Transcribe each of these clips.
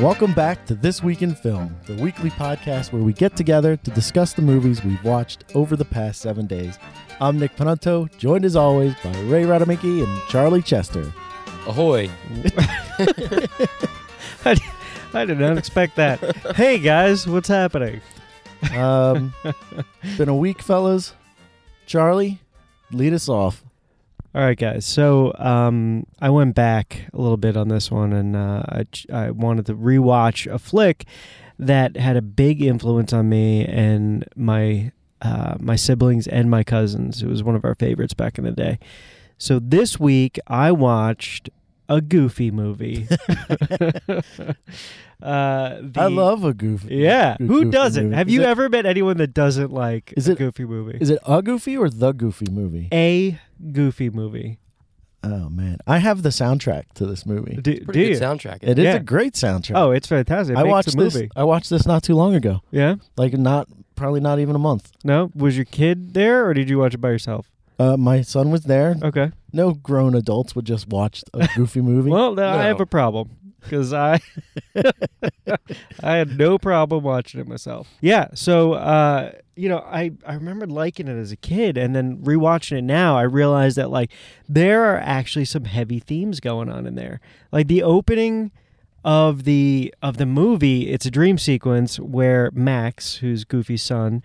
Welcome back to This Week in Film, the weekly podcast where we get together to discuss the movies we've watched over the past seven days. I'm Nick Panunto, joined as always by Ray Radamicki and Charlie Chester. Ahoy. I, I did not expect that. hey guys, what's happening? Um, been a week, fellas. Charlie, lead us off. All right, guys. So um, I went back a little bit on this one, and uh, I, I wanted to rewatch a flick that had a big influence on me and my uh, my siblings and my cousins. It was one of our favorites back in the day. So this week I watched a Goofy movie. uh, the- I love a goofy. Yeah, Goo- who doesn't? movie. Have Is you it- ever met anyone that doesn't like Is a it- Goofy movie? Is it a goofy or the goofy movie? a Goofy movie? Oh man, I have the soundtrack to this movie. Do, Pretty do good you? soundtrack. It is Yeah. a great soundtrack. Oh, it's fantastic. It I makes watched the this. I watched this not too long ago. Yeah. Like not probably not even a month. No, was your kid there, or did you watch it by yourself? Uh, my son was there. Okay. No grown adults would just watch a goofy movie. Well, then I have a problem because I I had no problem watching it myself. Yeah. So, uh, you know, I I remember liking it as a kid, and then rewatching it now, I realized that like there are actually some heavy themes going on in there. Like the opening of the of the movie, it's a dream sequence where Max, who's Goofy's son,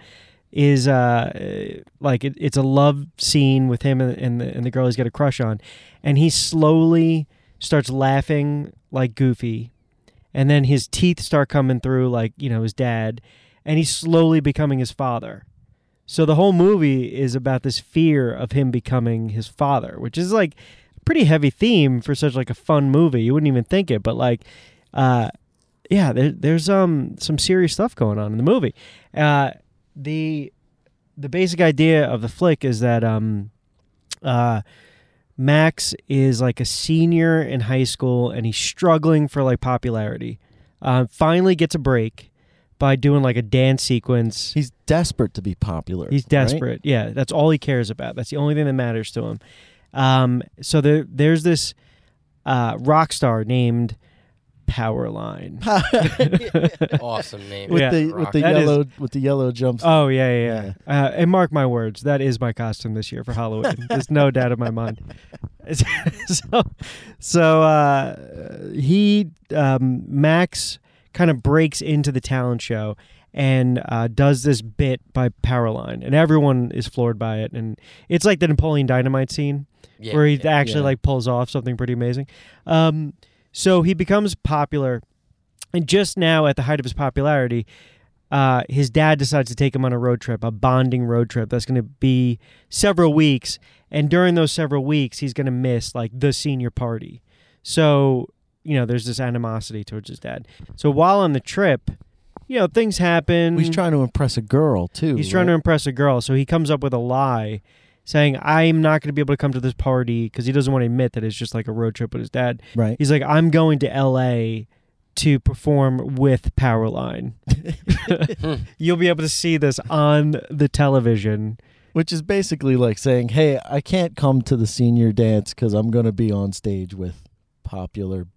is uh like it, it's a love scene with him and, and the and the girl he's got a crush on, and he slowly starts laughing like Goofy, and then his teeth start coming through like you know his dad, and he's slowly becoming his father. So the whole movie is about this fear of him becoming his father, which is like a pretty heavy theme for such like a fun movie. You wouldn't even think it, but like, uh, yeah, there, there's um some serious stuff going on in the movie. Uh, the the basic idea of the flick is that um, uh, Max is like a senior in high school and he's struggling for like popularity. Uh, finally gets a break by doing like a dance sequence. He's desperate to be popular. He's right? desperate. Yeah, that's all he cares about. That's the only thing that matters to him. Um, so there, there's this uh, rock star named Powerline. awesome name. with Yeah. the with the That is- yellow with the yellow jumps. Oh yeah, yeah. yeah. Uh, and mark my words, that is my costume this year for Halloween. There's no doubt in my mind. so, so uh, he um, Max kind of breaks into the talent show and uh, does this bit by Powerline, and everyone is floored by it. And it's like the Napoleon Dynamite scene Yeah, where he yeah. actually Yeah. like pulls off something pretty amazing. Um, so he becomes popular, and just now at the height of his popularity, uh, his dad decides to take him on a road trip, a bonding road trip that's going to be several weeks. And during those several weeks, he's going to miss like the senior party. So you know, there's this animosity towards his dad. So while on the trip, you know, things happen. He's trying to impress a girl too. He's trying to impress a girl, so he comes up with a lie saying, I'm not going to be able to come to this party because he doesn't want to admit that it's just like a road trip with his dad. right. He's like, I'm going to LA to perform with Powerline. You'll be able to see this on the television. Which is basically like saying, "Hey, I can't come to the senior dance because I'm going to be on stage with popular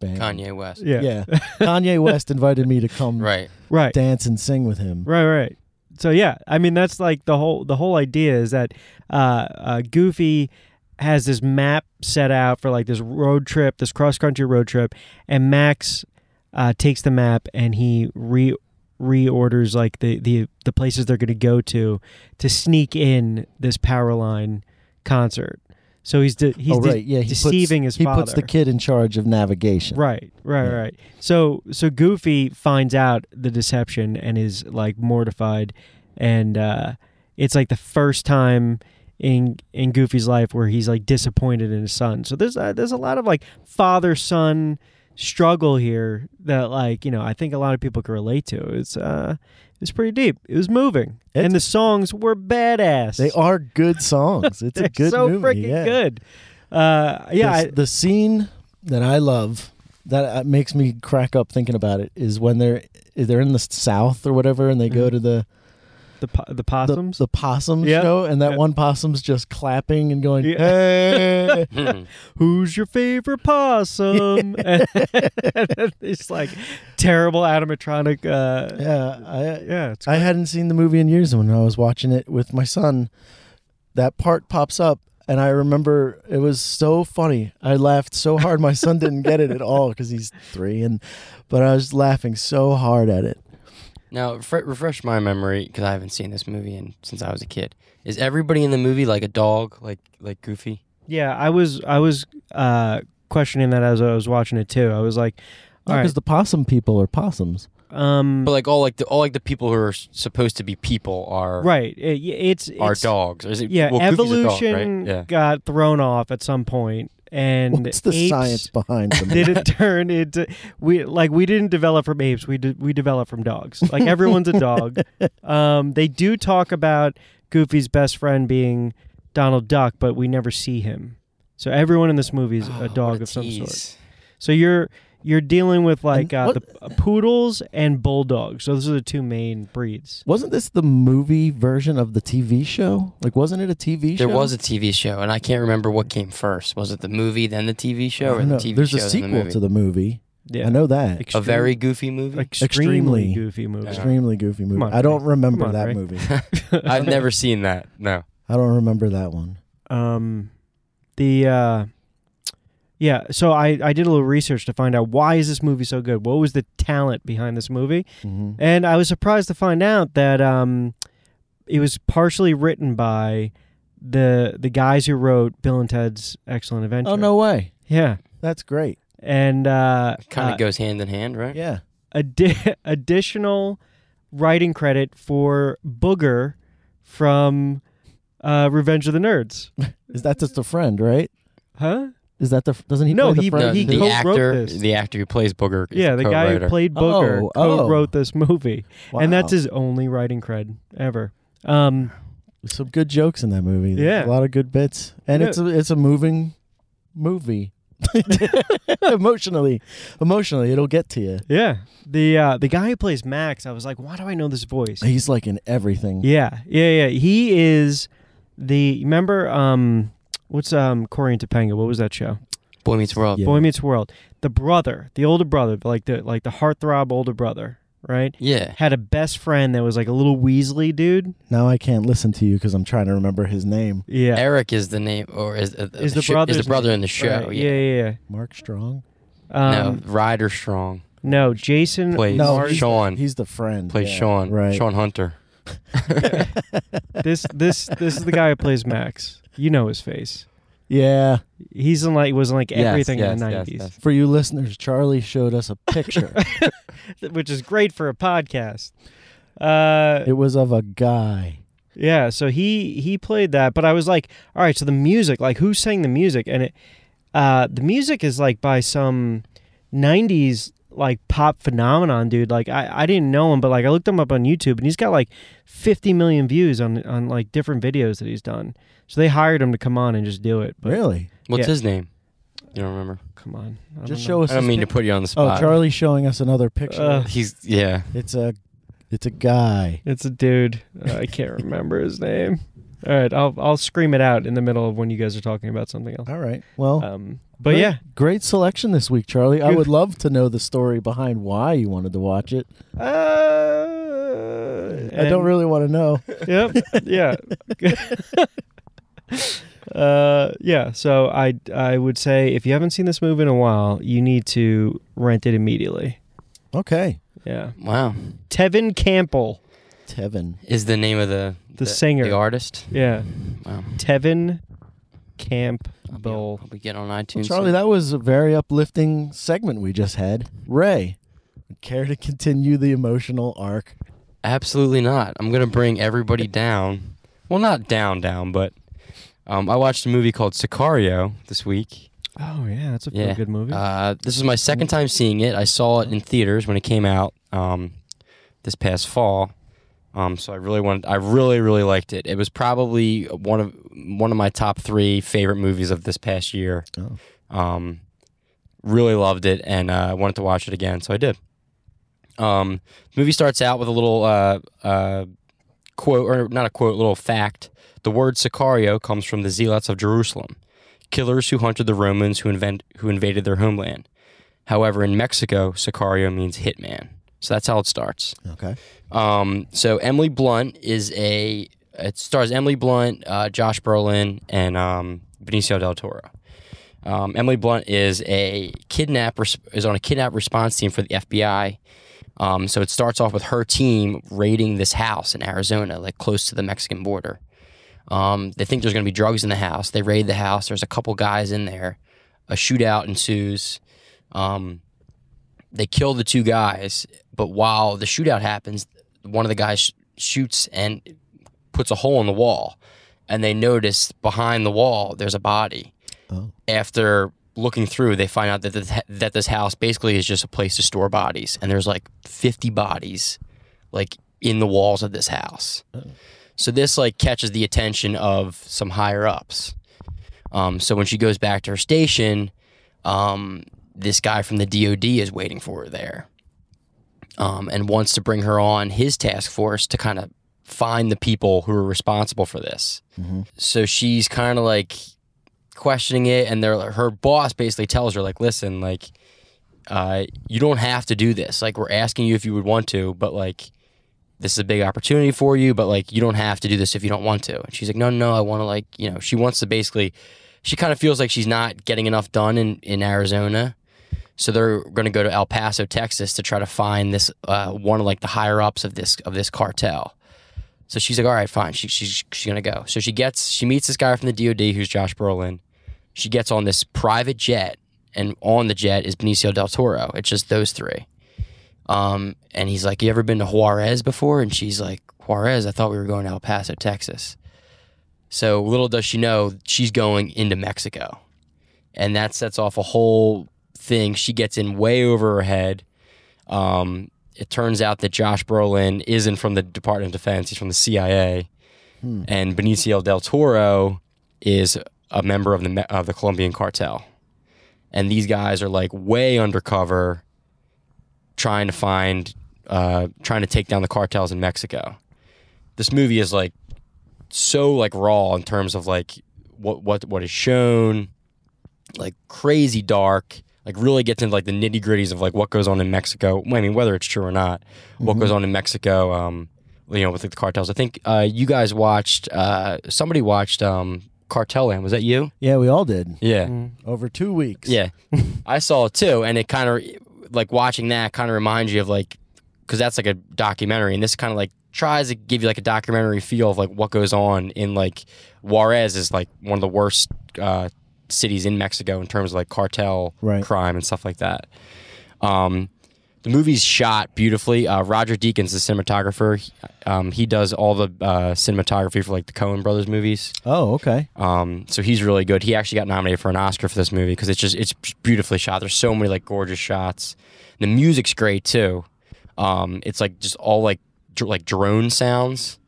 band." Kanye West. Yeah. Yeah, Kanye West invited me to come Right. Right. dance and sing with him. Right, right. So yeah, I mean that's like the whole the whole idea is that uh, uh, Goofy has this map set out for like this road trip, this cross country road trip, and Max uh, takes the map and he re reorders like the the the places they're going to go to to sneak in this Powerline concert. So he's de- he's oh right, yeah. He deceiving puts, his He father. He puts the kid in charge of navigation. Right, right, Yeah. right. So so Goofy finds out the deception and is like mortified, and uh, it's like the first time in in Goofy's life where he's like disappointed in his son. So there's uh, there's a lot of like father son struggle here that like you know I think a lot of people can relate to. It's uh it's pretty deep. It was moving, It's- and the songs were badass. They are good songs. It's a good movie. so movie. freaking yeah. good. Uh, yeah, the, I, the scene that I love that uh, makes me crack up thinking about it is when they're they're in the south or whatever and they go Mhm. to the The po- the the, possums. the possum Yeah. show, and that Yeah. one possum's just clapping and going, Yeah. "Hey!" Hmm. Who's your favorite possum? and it's like terrible animatronic. Uh, yeah, I, yeah, it's I hadn't seen the movie in years, and when I was watching it with my son, that part pops up, and I remember it was so funny. I laughed so hard. My son didn't get it at all because he's three, and but I was laughing so hard at it. Now, fre- refresh my memory because I haven't seen this movie in, since I was a kid. Is everybody in the movie like a dog, like like Goofy? yeah. I was I was uh, questioning that as I was watching it too. I was like, all Because right, the possum people are possums. um, But like all like the all like the people who are s- supposed to be people are right. It, it's are it's, dogs. Or is it, Yeah, well, Goofy's a dog, evolution right? Yeah. got thrown off at some point, and What's the apes science behind them? didn't turn into we like we didn't develop from apes. We did we developed from dogs. Like everyone's a dog. Um, they do talk about Goofy's best friend being Donald Duck, but we never see him. So everyone in this movie is Oh, a dog of some sort. So you're you're dealing with like uh, the uh, poodles and bulldogs. So those are the two main breeds. Wasn't this the movie version of the TV show? Like, wasn't it a TV show? There was a TV show, and I can't remember what came first. Was it the movie, then the TV show, or don't the know. TV There's show, a then sequel the movie? to the movie. Yeah, I know that. a very goofy movie. extremely, Extremely. goofy movie. Extremely goofy movie. on, I don't remember on, that Ray. movie. I've never seen that. No. I don't remember that one. um the uh yeah so i i did a little research to find out why is this movie so good what was the talent behind this movie hmm and i was surprised to find out that um it was partially written by the the guys who wrote bill and ted's excellent adventure Oh no way! yeah That's great. and uh, Kind of uh goes hand in hand, right? Yeah. addi- additional writing credit for booger from uh revenge of the nerds Is that just a friend, right? huh Is that the? Doesn't he? No, play the he- friend No, he the co-wrote actor, this. the actor who plays Booger. Is Yeah, the guy who co-writer. played Booger Oh, oh. co-wrote this movie, and that's Wow. his only writing cred ever. Um, some good jokes in that movie. Yeah. a lot of good bits, and Yeah. it's a it's a moving movie. emotionally, emotionally, it'll get to you. yeah, the uh, the guy who plays Max, I was like, why do I know this voice? He's like in everything. Yeah, yeah, yeah. He is the remember um, what's um Corey and Topanga? What was that show? Boy Meets World. Yeah. Boy Meets World. The brother, the older brother, like the like the heartthrob older brother, right? Yeah. Had a best friend that was like a little Weasley dude. Now I can't listen to you because I'm trying to remember his name. Yeah, Eric is the name, or is, uh, Is the sh- is the brother in the show? Right, Yeah. yeah, yeah. Mark Strong. yeah. Um, no, Ryder Strong no, Jason plays No, Marsh- he's- Sean. He's the friend. plays yeah, Sean. Right. Sean Hunter. this this this is the guy who plays Max. You know his face. Yeah. He's in like he was in like Yes, everything yes, in the yes, nineties, yes. For you listeners, Charlie showed us a picture. which is great for a podcast. Uh, it was of a guy. yeah. So he he played that, but I was like, all right. So the music, like, who sang the music? And it, uh, the music is like by some '90s like pop phenomenon, dude. Like, I I didn't know him, but like I looked him up on YouTube, and he's got like 50 million views on on like different videos that he's done. So they hired him to come on and just do it. But Really? What's Yeah. his name? You don't remember? come on, I Just show know. us. I don't his mean to put you on the spot. Oh, spot. Charlie's showing us another picture. Uh, He's yeah. it's a, it's a guy. It's a dude. Uh, I can't remember his name. All right, I'll I'll scream it out in the middle of when you guys are talking about something else. All right. Well, Um, but great- yeah, great selection this week, Charlie. I would love to know the story behind why you wanted to watch it. uh, I don't really want to know. Yep. Yeah. uh, yeah. So I I would say if you haven't seen this movie in a while, you need to rent it immediately. Okay, Yeah. Wow. Tevin Campbell, Tevin. Is the name of the the, singer. the artist? yeah. Wow. Tevin I'll be, Campbell. I'll be getting on Well, iTunes. Charlie, that was a very uplifting segment we just had. Ray, care to continue the emotional arc? Absolutely not. I'm gonna bring everybody down. Well, not down, down, but um, I watched a movie called Sicario this week. Oh yeah, that's a pretty Yeah. good movie. Uh, this is my second time seeing it. I saw it in theaters when it came out um, this past fall. Um, so I really wanted. I really, really liked it. It was probably one of one of my top three favorite movies of this past year. Oh. Um, really loved it and uh, wanted to watch it again, so I did. Um, the movie starts out with a little uh, uh, quote, or not a quote, little fact. The word Sicario comes from the zealots of Jerusalem, killers who hunted the Romans who, invent, who invaded their homeland. However, in Mexico, Sicario means hitman. So that's how it starts. Okay. Um, so Emily Blunt is a. It stars Emily Blunt, uh, Josh Brolin, and um, Benicio del Toro. Um, Emily Blunt is a kidnap res- is on a kidnap response team for the FBI. Um, so it starts off with her team raiding this house in Arizona, like close to the Mexican border. Um, they think there's going to be drugs in the house. They raid the house. There's a couple guys in there. A shootout ensues. Um, they kill the two guys, but while the shootout happens, one of the guys sh- shoots and puts a hole in the wall, and they notice behind the wall there's a body. Oh. After looking through, they find out that this, that this house basically is just a place to store bodies, and there's like 50 bodies, like in the walls of this house. So this like catches the attention of some higher ups. Um, so when she goes back to her station, um, this guy from the DoD is waiting for her there, um, and wants to bring her on his task force to kind of find the people who are responsible for this. Mhm. So she's kind of like questioning it, and they're her boss basically tells her like, "Listen, like, uh, you don't have to do this. Like, we're asking you if you would want to, but like." This is a big opportunity for you, but like you don't have to do this if you don't want to. And she's like, no, no, I want to like, you know, she wants to basically, she kind of feels like she's not getting enough done in, in Arizona. So they're going to go to El Paso, Texas, to try to find this uh, one of like the higher ups of this of this cartel. So she's like, all right, fine. She, she's she's gonna go. So she gets she meets this guy from the DoD who's Josh Brolin. She gets on this private jet, and on the jet is Benicio del Toro. It's just those three. Um, and he's like, "You ever been to Juarez before?" And she's like, "Juarez? I thought we were going to El Paso, Texas." So little does she know, she's going into Mexico, and that sets off a whole thing. She gets in way over her head. Um, it turns out that Josh Brolin isn't from the Department of Defense; he's from the CIA, Hmm. and Benicio del Toro is a member of the of the Colombian cartel. And these guys are like way undercover, trying to find, uh, trying to take down the cartels in Mexico. This movie is like so like raw in terms of like what what what is shown, like crazy dark. Like really gets into like the nitty gritties of like what goes on in Mexico. I mean, whether it's true or not, what goes on in Mexico. Um, you know, with like, the cartels. I think uh, you guys watched. Uh, somebody watched um, Cartel Land. Was that you? Yeah, we all did. Yeah, Over two weeks. yeah. I saw it too, and it kind of like watching that kind of reminds you of like because that's like a documentary, and this kind of like tries to give you like a documentary feel of like what goes on in like Juarez is like one of the worst uh, cities in Mexico in terms of like cartel Right. crime and stuff like that. Um, the movie's shot beautifully. Uh, Roger Deakins, the cinematographer, he, um, he does all the uh, cinematography for like the Coen Brothers movies. Oh, okay. Um, so he's really good. He actually got nominated for an Oscar for this movie because it's just it's beautifully shot. There's so many like gorgeous shots. The music's great too. Um, it's like just all like dr- like drone sounds.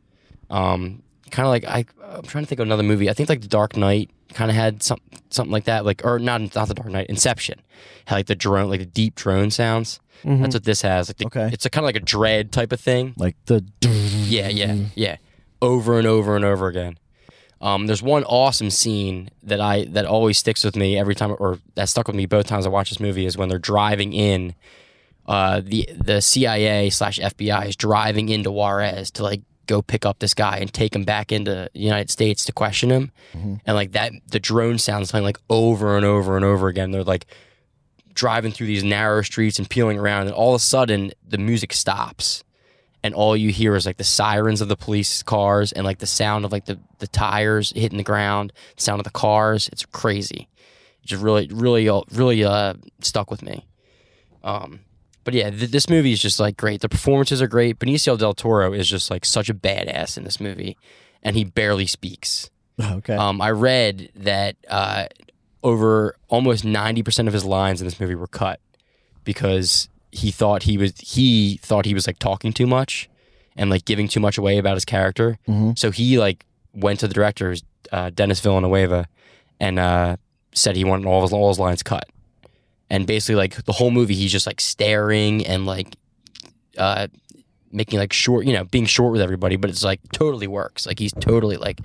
Um, kind of like I I'm trying to think of another movie. I think like The Dark Knight kind of had some something like that. Like or not not The Dark Knight. Inception had like the drone like the deep drone sounds. Mhm. That's what this has. Like the, Okay. it's a kind of like a dread type of thing. Like the. Yeah, yeah, yeah. Over and over and over again. Um, there's one awesome scene that I that always sticks with me every time, or that stuck with me both times I watch this movie is when they're driving in. Uh, the the CIA slash FBI is driving into Juarez to like go pick up this guy and take him back into the United States to question him, Mhm. and like that the drone sounds playing like over and over and over again. They're like driving through these narrow streets and peeling around, and all of a sudden the music stops and all you hear is like the sirens of the police cars and like the sound of like the, the tires hitting the ground, the sound of the cars. It's crazy. It just really, really, really uh, stuck with me. Um, but yeah, th- this movie is just like great. The performances are great. Benicio del Toro is just like such a badass in this movie, and he barely speaks. Okay. Um, I read that uh, over almost ninety percent of his lines in this movie were cut because he thought he was he thought he was like talking too much and like giving too much away about his character. Mhm. So he like went to the director, uh, Dennis Villanueva, and uh, said he wanted all his all his lines cut. And basically, like the whole movie, he's just like staring and like uh, making like short, you know, being short with everybody, but it's like totally works. Like he's totally like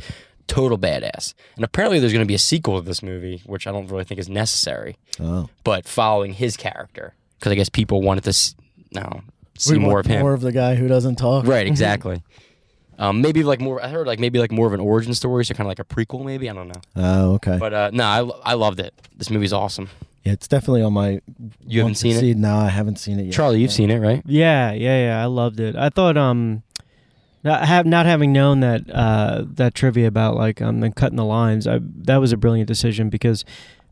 total badass. And apparently there's going to be a sequel to this movie, which I don't really think is necessary, Oh, but following his character because I guess people wanted to s- no see We more want of him. More of the guy who doesn't talk. Right, exactly. um, maybe like more. I heard like maybe like more of an origin story, so kind of like a prequel, maybe. I don't know. Oh, okay. But uh, no, I, I loved it. This movie's awesome. Yeah, it's definitely on my. You haven't want to seen it, see No, I haven't seen it yet. Charlie? You've seen it, right? Yeah, yeah, yeah. I loved it. I thought um, not have not having known that uh that trivia about like um them cutting the lines. I that was a brilliant decision because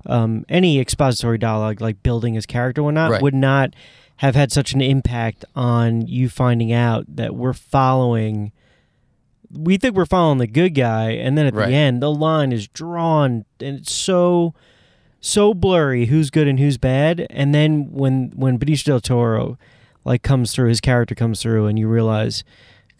um any expository dialogue like building his character or not Right. would not have had such an impact on you finding out that we're following. We think we're following the good guy, and then at Right. the end, the line is drawn, and it's so so blurry who's good and who's bad. And then when when Benicio del Toro like comes through, his character comes through, and you realize,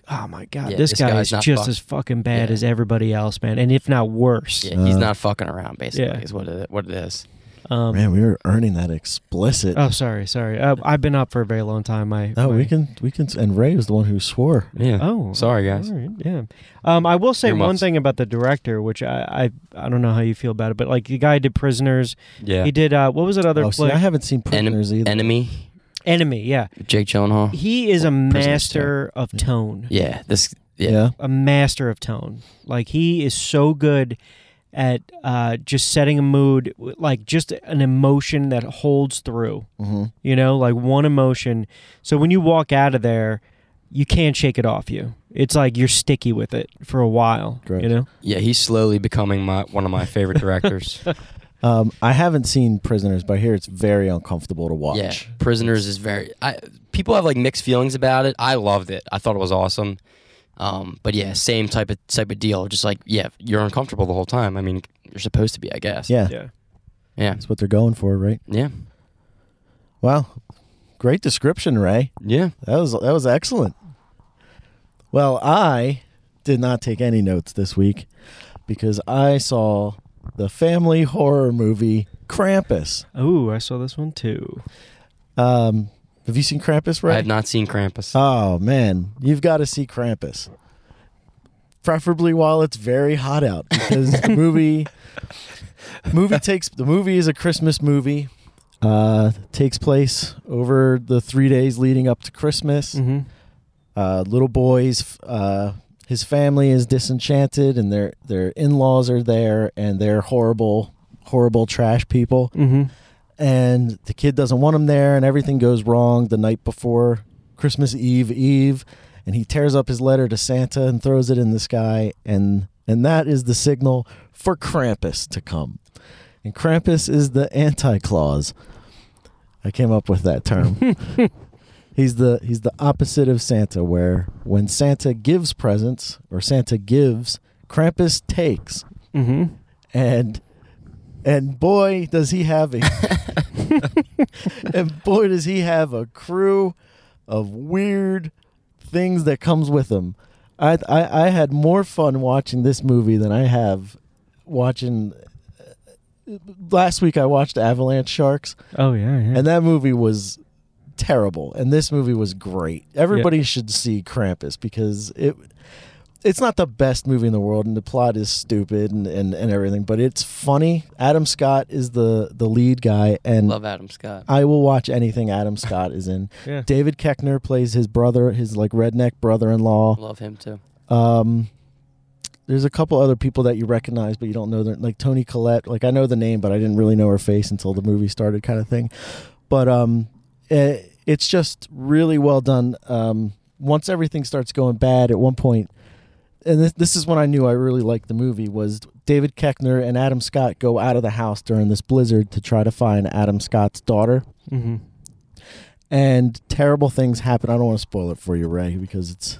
oh my god, Yeah, this, this guy guy's is not just fuck- as fucking bad Yeah. as everybody else, man, and if not worse. Yeah, he's Uh, not fucking around. Basically, yeah. is what it, what it is. Um, Man, we were earning that explicit. oh, sorry, sorry. Uh, I've been up for a very long time. I oh, my- we can, we can. And Ray was the one who swore. Yeah. Oh, sorry guys. all right, yeah. Um, I will say one Earmuffs. thing about the director, which I, I I don't know how you feel about it, but like the guy did Prisoners. Yeah. He did uh, what was that other Oh, see. I haven't seen Prisoners either. Enemy. Enemy. Yeah, Jake Gyllenhaal. he is a Prisoners, master of tone. Yeah. This. Yeah. Yeah. a master of tone. Like he is so good at uh, just setting a mood, like just an emotion that holds through. hmm You know, like one emotion. So when you walk out of there, you can't shake it off you. It's like you're sticky with it for a while. Correct. You know. Yeah. He's slowly becoming my one of my favorite directors. Um, I haven't seen Prisoners, but I hear it's very uncomfortable to watch. Yeah, Prisoners is very. I people have like mixed feelings about it. I loved it. I thought it was awesome. Um, but yeah, same type of type of deal. Just like yeah, you're uncomfortable the whole time. I mean, you're supposed to be, I guess. Yeah, Yeah. yeah, that's what they're going for, right? yeah, Wow, great description, Ray. yeah. That was that was excellent. Well, I did not take any notes this week because I saw the family horror movie Krampus. Oh, I saw this one too. Um, have you seen Krampus, Ray? I have not seen Krampus. Oh man, you've got to see Krampus. Preferably while it's very hot out because the movie movie takes the movie is a Christmas movie. Uh takes place over the 3 days leading up to Christmas. Mm-hmm. Uh little boys uh his family is disenchanted and their their in-laws are there and they're horrible horrible trash people Mm-hmm. And the kid doesn't want him there and everything goes wrong the night before Christmas Eve Eve and he tears up his letter to Santa and throws it in the sky and and that is the signal for Krampus to come. And Krampus is the anti-claus. I came up with that term. he's the he's the opposite of Santa where when Santa gives presents or Santa gives, Krampus takes Mm-hmm. and and boy does he have a and boy does he have a crew of weird things that comes with him. I, I i had more fun watching this movie than i have watching uh, last week i watched avalanche sharks. Oh yeah, yeah. and that movie was terrible. And this movie was great. Everybody should see krampus because it it's not the best movie in the world and the plot is stupid and, and, and everything but it's funny adam scott is the the lead guy and Love Adam Scott. i will watch anything adam scott is in yeah. david koechner plays his brother his like redneck brother-in-law Love him too. um there's a couple other people that you recognize but you don't know their like toni collette like i know the name but i didn't really know her face until the movie started kind of thing but um eh, it's just really well done um once everything starts going bad at one point and this, this is when i knew i really liked the movie was david koechner and adam scott go out of the house during this blizzard to try to find adam scott's daughter Mm-hmm. and terrible things happen i don't want to spoil it for you ray because it's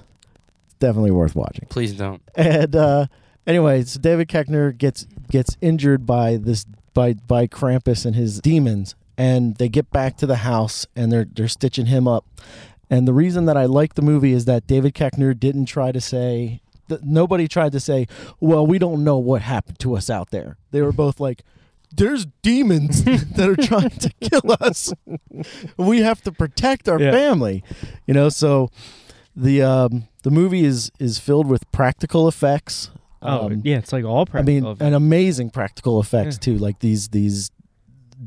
definitely worth watching Please don't. and uh, anyway, so David Koechner gets gets injured by this by by Krampus and his demons, and they get back to the house and they're they're stitching him up. And the reason that I like the movie is that David Koechner didn't try to say nobody tried to say, "Well, we don't know what happened to us out there." They were both like. There's demons that are trying to kill us. We have to protect our Yeah. family, you know. So the um, the movie is is filled with practical effects. Oh Um, yeah, it's like all practical. I mean, and amazing practical effects too. Like these these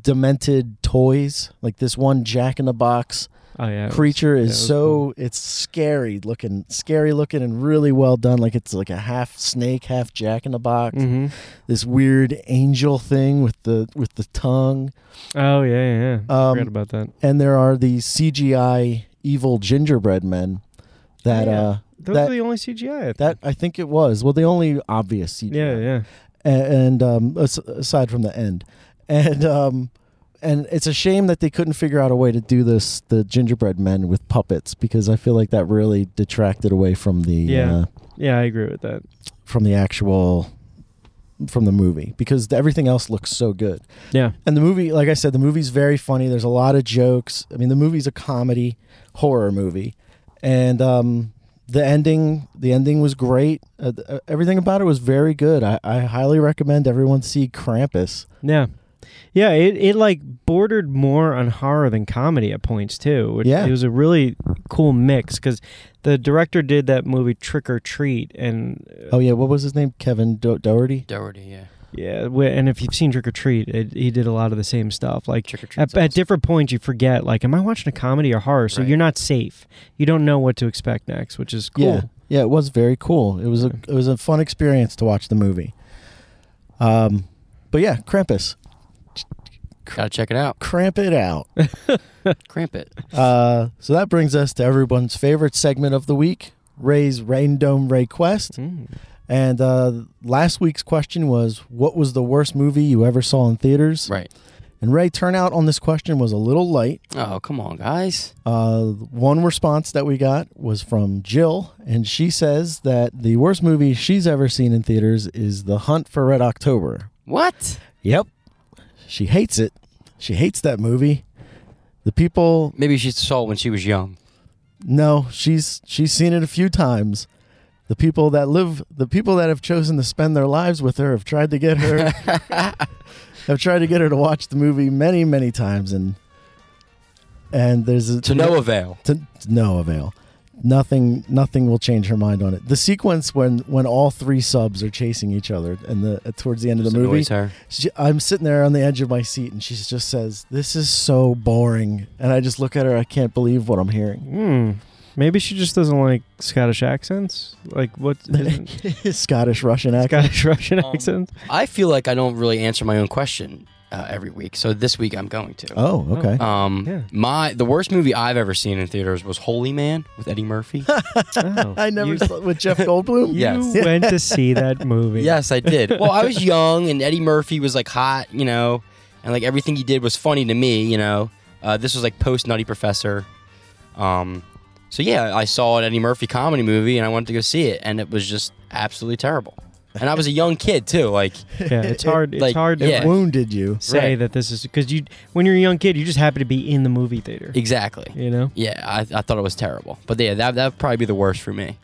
demented toys. Like this one Jack in the Box oh yeah, was- creature yeah, it is was so cool. it's scary looking, scary looking, and really well done. Like it's like a half snake, half Jack in the Box. Mhm. This weird angel thing with the with the tongue. Oh yeah, yeah. yeah. Um, Forgot about that. and there are these CGI evil gingerbread men that Yeah. uh Those that- are the only CGI. I think. that I think it was well the only obvious CGI yeah, yeah. A- and, um aside from the end and um and it's a shame that they couldn't figure out a way to do this the gingerbread men with puppets because I feel like that really detracted away from the Yeah. uh, Yeah, I agree with that. from the actual from the movie because everything else looks so good Yeah. And the movie, like I said, the movie's very funny. There's a lot of jokes. I mean, the movie's a comedy horror movie, and um, the ending, the ending was great. Uh, uh, everything about it was very good. I, I highly recommend everyone see Krampus. Yeah. Yeah, it, it like bordered more on horror than comedy at points too. Which Yeah. it was a really cool mix because the director did that movie Trick or Treat, and Oh yeah, what was his name? Kevin Do- Dougherty. Dougherty, yeah. yeah, and if you've seen Trick or Treat, it, he did a lot of the same stuff. Like Trick or treat's at, at different points, you forget like, am I watching a comedy or horror? So Right. you're not safe. You don't know what to expect next, which is cool. Yeah, yeah, it was very cool. It was a it was a fun experience to watch the movie. Um, but yeah, Krampus, Gotta check it out. cramp it out. Cramp it. Uh, so that brings us to everyone's favorite segment of the week, Ray's Rain Dome Ray Quest. Mm. And uh, last week's question was, what was the worst movie you ever saw in theaters? Right. And Ray, turnout on this question was a little light. Oh, come on, guys. Uh, one response that we got was from Jill, and she says that the worst movie she's ever seen in theaters is The Hunt for Red October. What? Yep. She hates it. She hates that movie. The people Maybe she saw it when she was young. No, she's she's seen it a few times. The people that live, the people that have chosen to spend their lives with her, have tried to get her, have tried to get her to watch the movie many, many times, and and there's a, To no avail. to, to no avail. Nothing, nothing will change her mind on it. The sequence when when all three subs are chasing each other, and the towards the end of the Just movie, her. she, I'm sitting there on the edge of my seat, and she just says, "This is so boring," and I just look at her. I can't believe what I'm hearing. Hmm. Maybe she just doesn't like Scottish accents. Like what? isn't- Scottish Russian accent. Scottish Russian Um, accent. I feel like I don't really answer my own question uh, every week, so this week I'm going to. Oh, okay. Um, Yeah. my the worst movie I've ever seen in theaters was Holy Man with Eddie Murphy. Oh, I never you, saw with Jeff Goldblum. you Yes. went to see that movie. yes, I did. Well, I was young, and Eddie Murphy was like hot, you know, and like everything he did was funny to me, you know. Uh, this was like post Nutty Professor. Um, so yeah, I saw an Eddie Murphy comedy movie, and I wanted to go see it, and it was just absolutely terrible. And I was a young kid too, like Yeah, it's hard. It's Like, hard to It Yeah. wounded you. say Right. that this is because you when you're a young kid, you just happen to be in the movie theater. exactly. You know. Yeah, I, I thought it was terrible. But yeah, that that would probably be the worst for me.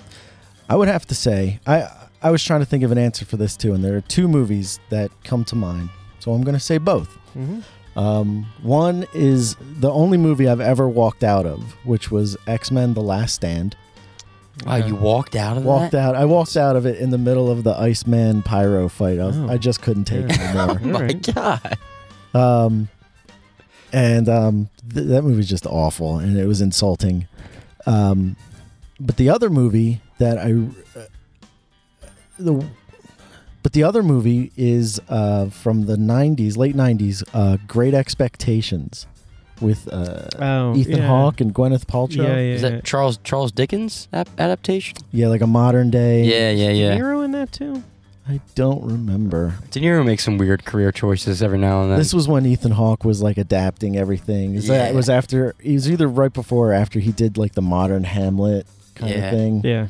I would have to say, I I was trying to think of an answer for this too, and there are two movies that come to mind. So I'm going to say both. Mm-hmm. Um, one is the only movie I've ever walked out of, which was X Men: The Last Stand. Wow, you walked out of Walked that? out. I walked out of it in the middle of the Iceman Pyro fight. I, was, Oh. I just couldn't take it anymore. Oh my god. Um, and um, th- that movie's just awful, and it was insulting. Um, but the other movie that I, uh, the, but the other movie is uh, from the '90s, late '90s, uh, Great Expectations, with uh, Oh, Ethan yeah. Hawke and Gwyneth Paltrow. Yeah, yeah. Is that Charles Charles Dickens ap- adaptation? Yeah, like a modern day. Yeah, yeah, yeah. Hero in that too. I don't remember. De Niro makes some weird career choices every now and then. This was when Ethan Hawke was like adapting everything. Is that Yeah. it was after? He was either right before or after he did like the modern Hamlet kind Yeah. of thing. Yeah.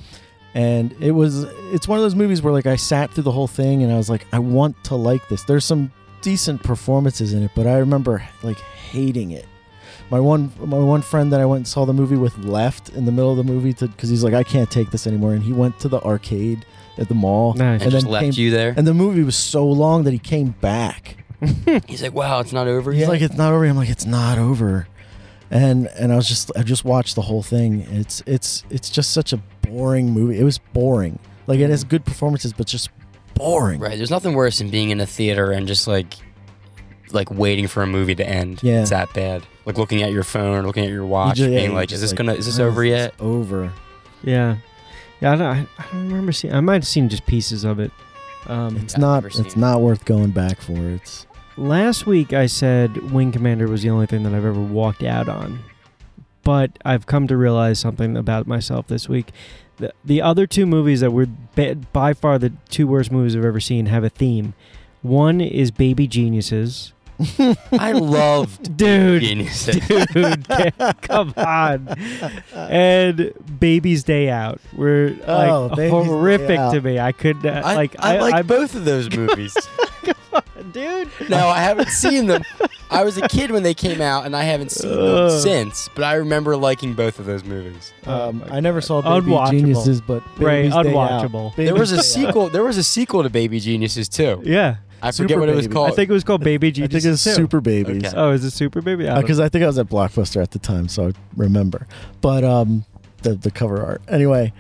And it was. It's one of those movies where like I sat through the whole thing and I was like, I want to like this. There's some decent performances in it, but I remember like hating it. My one my one friend that I went and saw the movie with left in the middle of the movie to because he's like I can't take this anymore, and he went to the arcade at the mall. Nice. and, and just then left came- you there. And the movie was so long that he came back. He's like, "Wow, it's not over He's yet." like, it's not over. I'm like, it's not over. and and I was just I just watched the whole thing. It's it's it's just such a boring movie. It was boring. Like it has good performances, but just boring. Right. There's nothing worse than being in a theater and just like like waiting for a movie to end. Yeah. It's that bad. Like looking at your phone or looking at your watch, ju- yeah, being you like, "Is this like, gonna? Is this "Oh, over it's yet?" Over. Yeah, yeah. I don't, I, I don't remember seeing. I might have seen just pieces of it. Um, It's I've not. It's it. not worth going back for. It's last week I said Wing Commander was the only thing that I've ever walked out on, but I've come to realize something about myself this week. The, the other two movies that were ba- by far the two worst movies I've ever seen have a theme. One is Baby Geniuses. I loved Dude, Geniuses. dude, come on. And Baby's Day Out were like Oh, horrific to me. I could uh, I like I, like I, both of those movies. on, dude. no, I haven't seen them. I was a kid when they came out, and I haven't seen them Ugh. since. But I remember liking both of those movies. Um, Oh I never saw Baby Geniuses, but Right, Baby's Day Out. unwatchable. there was a Baby's Day Out. sequel. There was a sequel to Baby Geniuses too. Yeah, I Super forget what it was Baby. called. I think it was called Baby I think Geniuses. it's too. Super Babies. Okay. Oh, is it Super Baby? I don't- because I think I was at Blockbuster at the time, so I remember. But um, the the cover art. Anyway,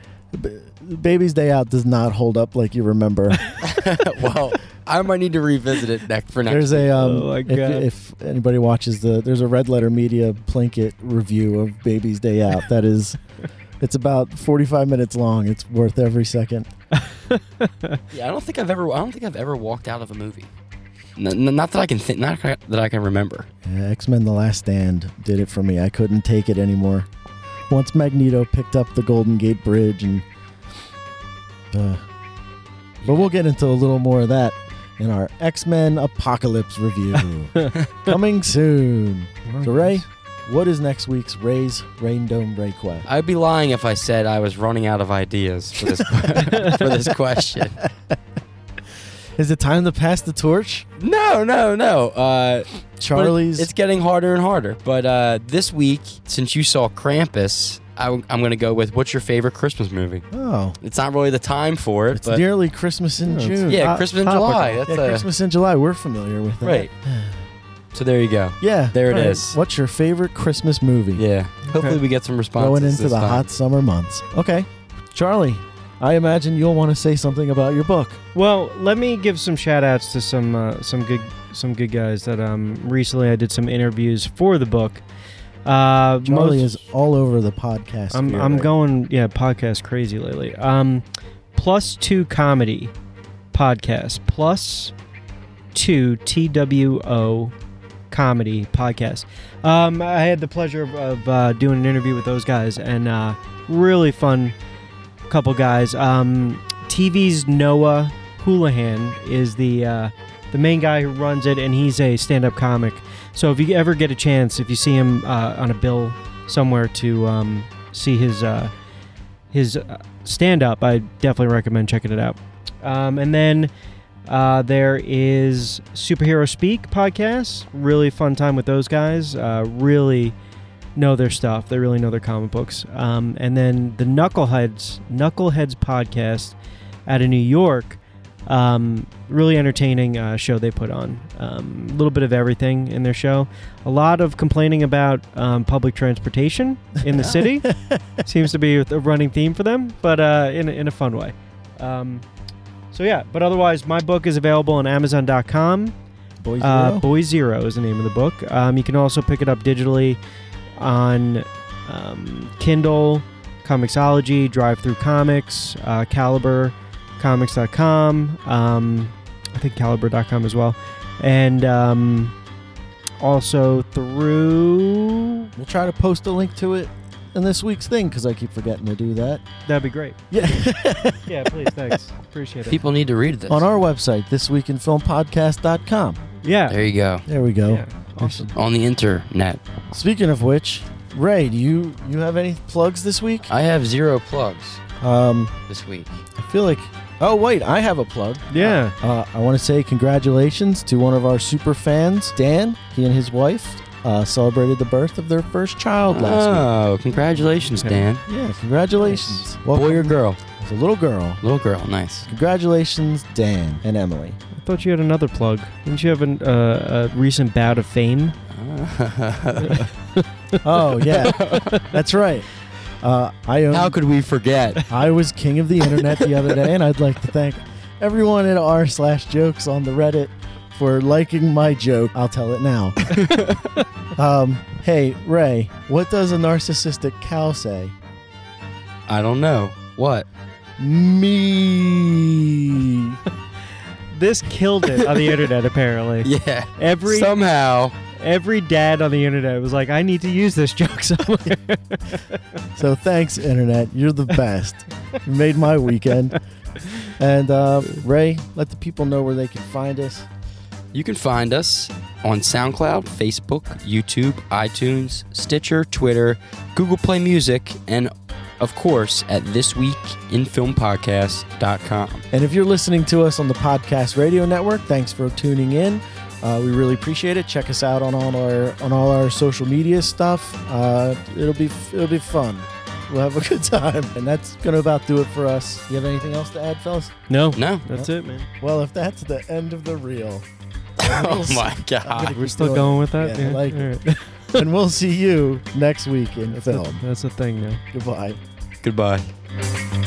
B- Baby's Day Out does not hold up like you remember. well, I might need to revisit it next for next. there's a um, Oh my if, God. if anybody watches the there's a Red Letter Media Plinkett review of Baby's Day Out. That is, it's about 45 minutes long. It's worth every second. Yeah, I don't think I've ever. I don't think I've ever walked out of a movie. N- n- not that I can think. Not that I can remember. X Men: The Last Stand did it for me. I couldn't take it anymore. Once Magneto picked up the Golden Gate Bridge, and uh, but we'll get into a little more of that in our X Men Apocalypse review coming soon. So Ray, what is next week's Ray's Rain Dome Rayquest? I'd be lying if I said I was running out of ideas for this for this question. Is it time to pass the torch? No, no, no. Uh, but Charlie's. It's getting harder and harder. But uh, this week, since you saw Krampus, I, am going to go with what's your favorite Christmas movie? oh, It's not really the time for it, it's but nearly Christmas in June. yeah, Top- Christmas in. July. That's Yeah, a, Christmas in July. We're familiar with that. right. So there you go. Yeah, There it it is. is. What's your favorite Christmas movie? Yeah. Hopefully we get some responses. Going into this the time. hot summer months. Okay, Charlie, I imagine you'll want to say something about your book. Well, let me give some shout outs to some uh, some good some good guys that um recently I did some interviews for the book. Uh, Charlie most- is all over the podcast. I'm sphere I'm right going yeah podcast crazy lately. Um, plus two comedy podcast plus two T W O comedy podcast. Um, I had the pleasure of, of uh, doing an interview with those guys and uh, really fun couple guys. Um, TV's Noah Houlihan is the uh, the main guy who runs it, and he's a stand-up comic. So if you ever get a chance, if you see him uh, on a bill somewhere to um, see his uh, his uh, stand-up, I definitely recommend checking it out. Um, and then uh, there is Superhero Speak podcast. Really fun time with those guys. Uh, really know their stuff. They really know their comic books. Um, and then the Knuckleheads Knuckleheads podcast out of New York. Um, really entertaining uh, show they put on. Um, a little bit of everything in their show. A lot of complaining about um, public transportation in the city. Seems to be a running theme for them, but uh, in, in a fun way. So yeah, but otherwise, my book is available on Amazon.com. Boy Uh, Zero? Boy Zero is the name of the book. Um, you can also pick it up digitally on um, Kindle, Comixology, Drive Through Comics, uh, Caliber, Comics.com. Um, I think Caliber.com as well, and um, also through. we'll try to post a link to it in this week's thing because I keep forgetting to do that. That'd be great. Yeah. Yeah, please, thanks. Appreciate it. People need to read this. On our website, thisweekinfilmpodcast.com. Yeah. There you go. There we go. Yeah. Awesome. On the internet. Speaking of which, Ray, do you you have any plugs this week? I have zero plugs Um, this week. I feel like. Oh wait, I have a plug. Yeah. Uh, I want to say congratulations to one of our super fans, Dan. He and his wife uh, celebrated the birth of their first child last week. Oh, congratulations, Dan. Yeah, congratulations. Welcome. Boy or girl? It's a little girl. Little girl. Nice. Congratulations, Dan and Emily. I thought you had another plug. Didn't you have an, uh, a recent bout of fame? Oh yeah, that's right. Uh, I own, How could we forget? I was king of the internet the other day, and I'd like to thank everyone at r slash jokes on the Reddit for liking my joke. I'll tell it now. um, hey Ray, what does a narcissistic cow say? I don't know. What? Me. This killed it on the internet. Apparently, Yeah. every Somehow. every dad on the internet was like, "I need to use this joke somewhere." So thanks, internet. You're the best. you made my weekend. And uh, Ray, let the people know where they can find us. You can find us on SoundCloud, Facebook, YouTube, iTunes, Stitcher, Twitter, Google Play Music, and of course at thisweekinfilmpodcast.com. And if you're listening to us on the Podcast Radio Network, thanks for tuning in. Uh, we really appreciate it. Check us out on all our on all our social media stuff. Uh, it'll be it'll be fun. We'll have a good time, and that's gonna about do it for us. You have anything else to add, fellas? no, No. that's it, man. Well, if that's the end of the reel, Oh my God. We're still going with that. Yeah, I like it. right. and we'll see you next week in That's, a, film. that's a thing now. Goodbye. Goodbye.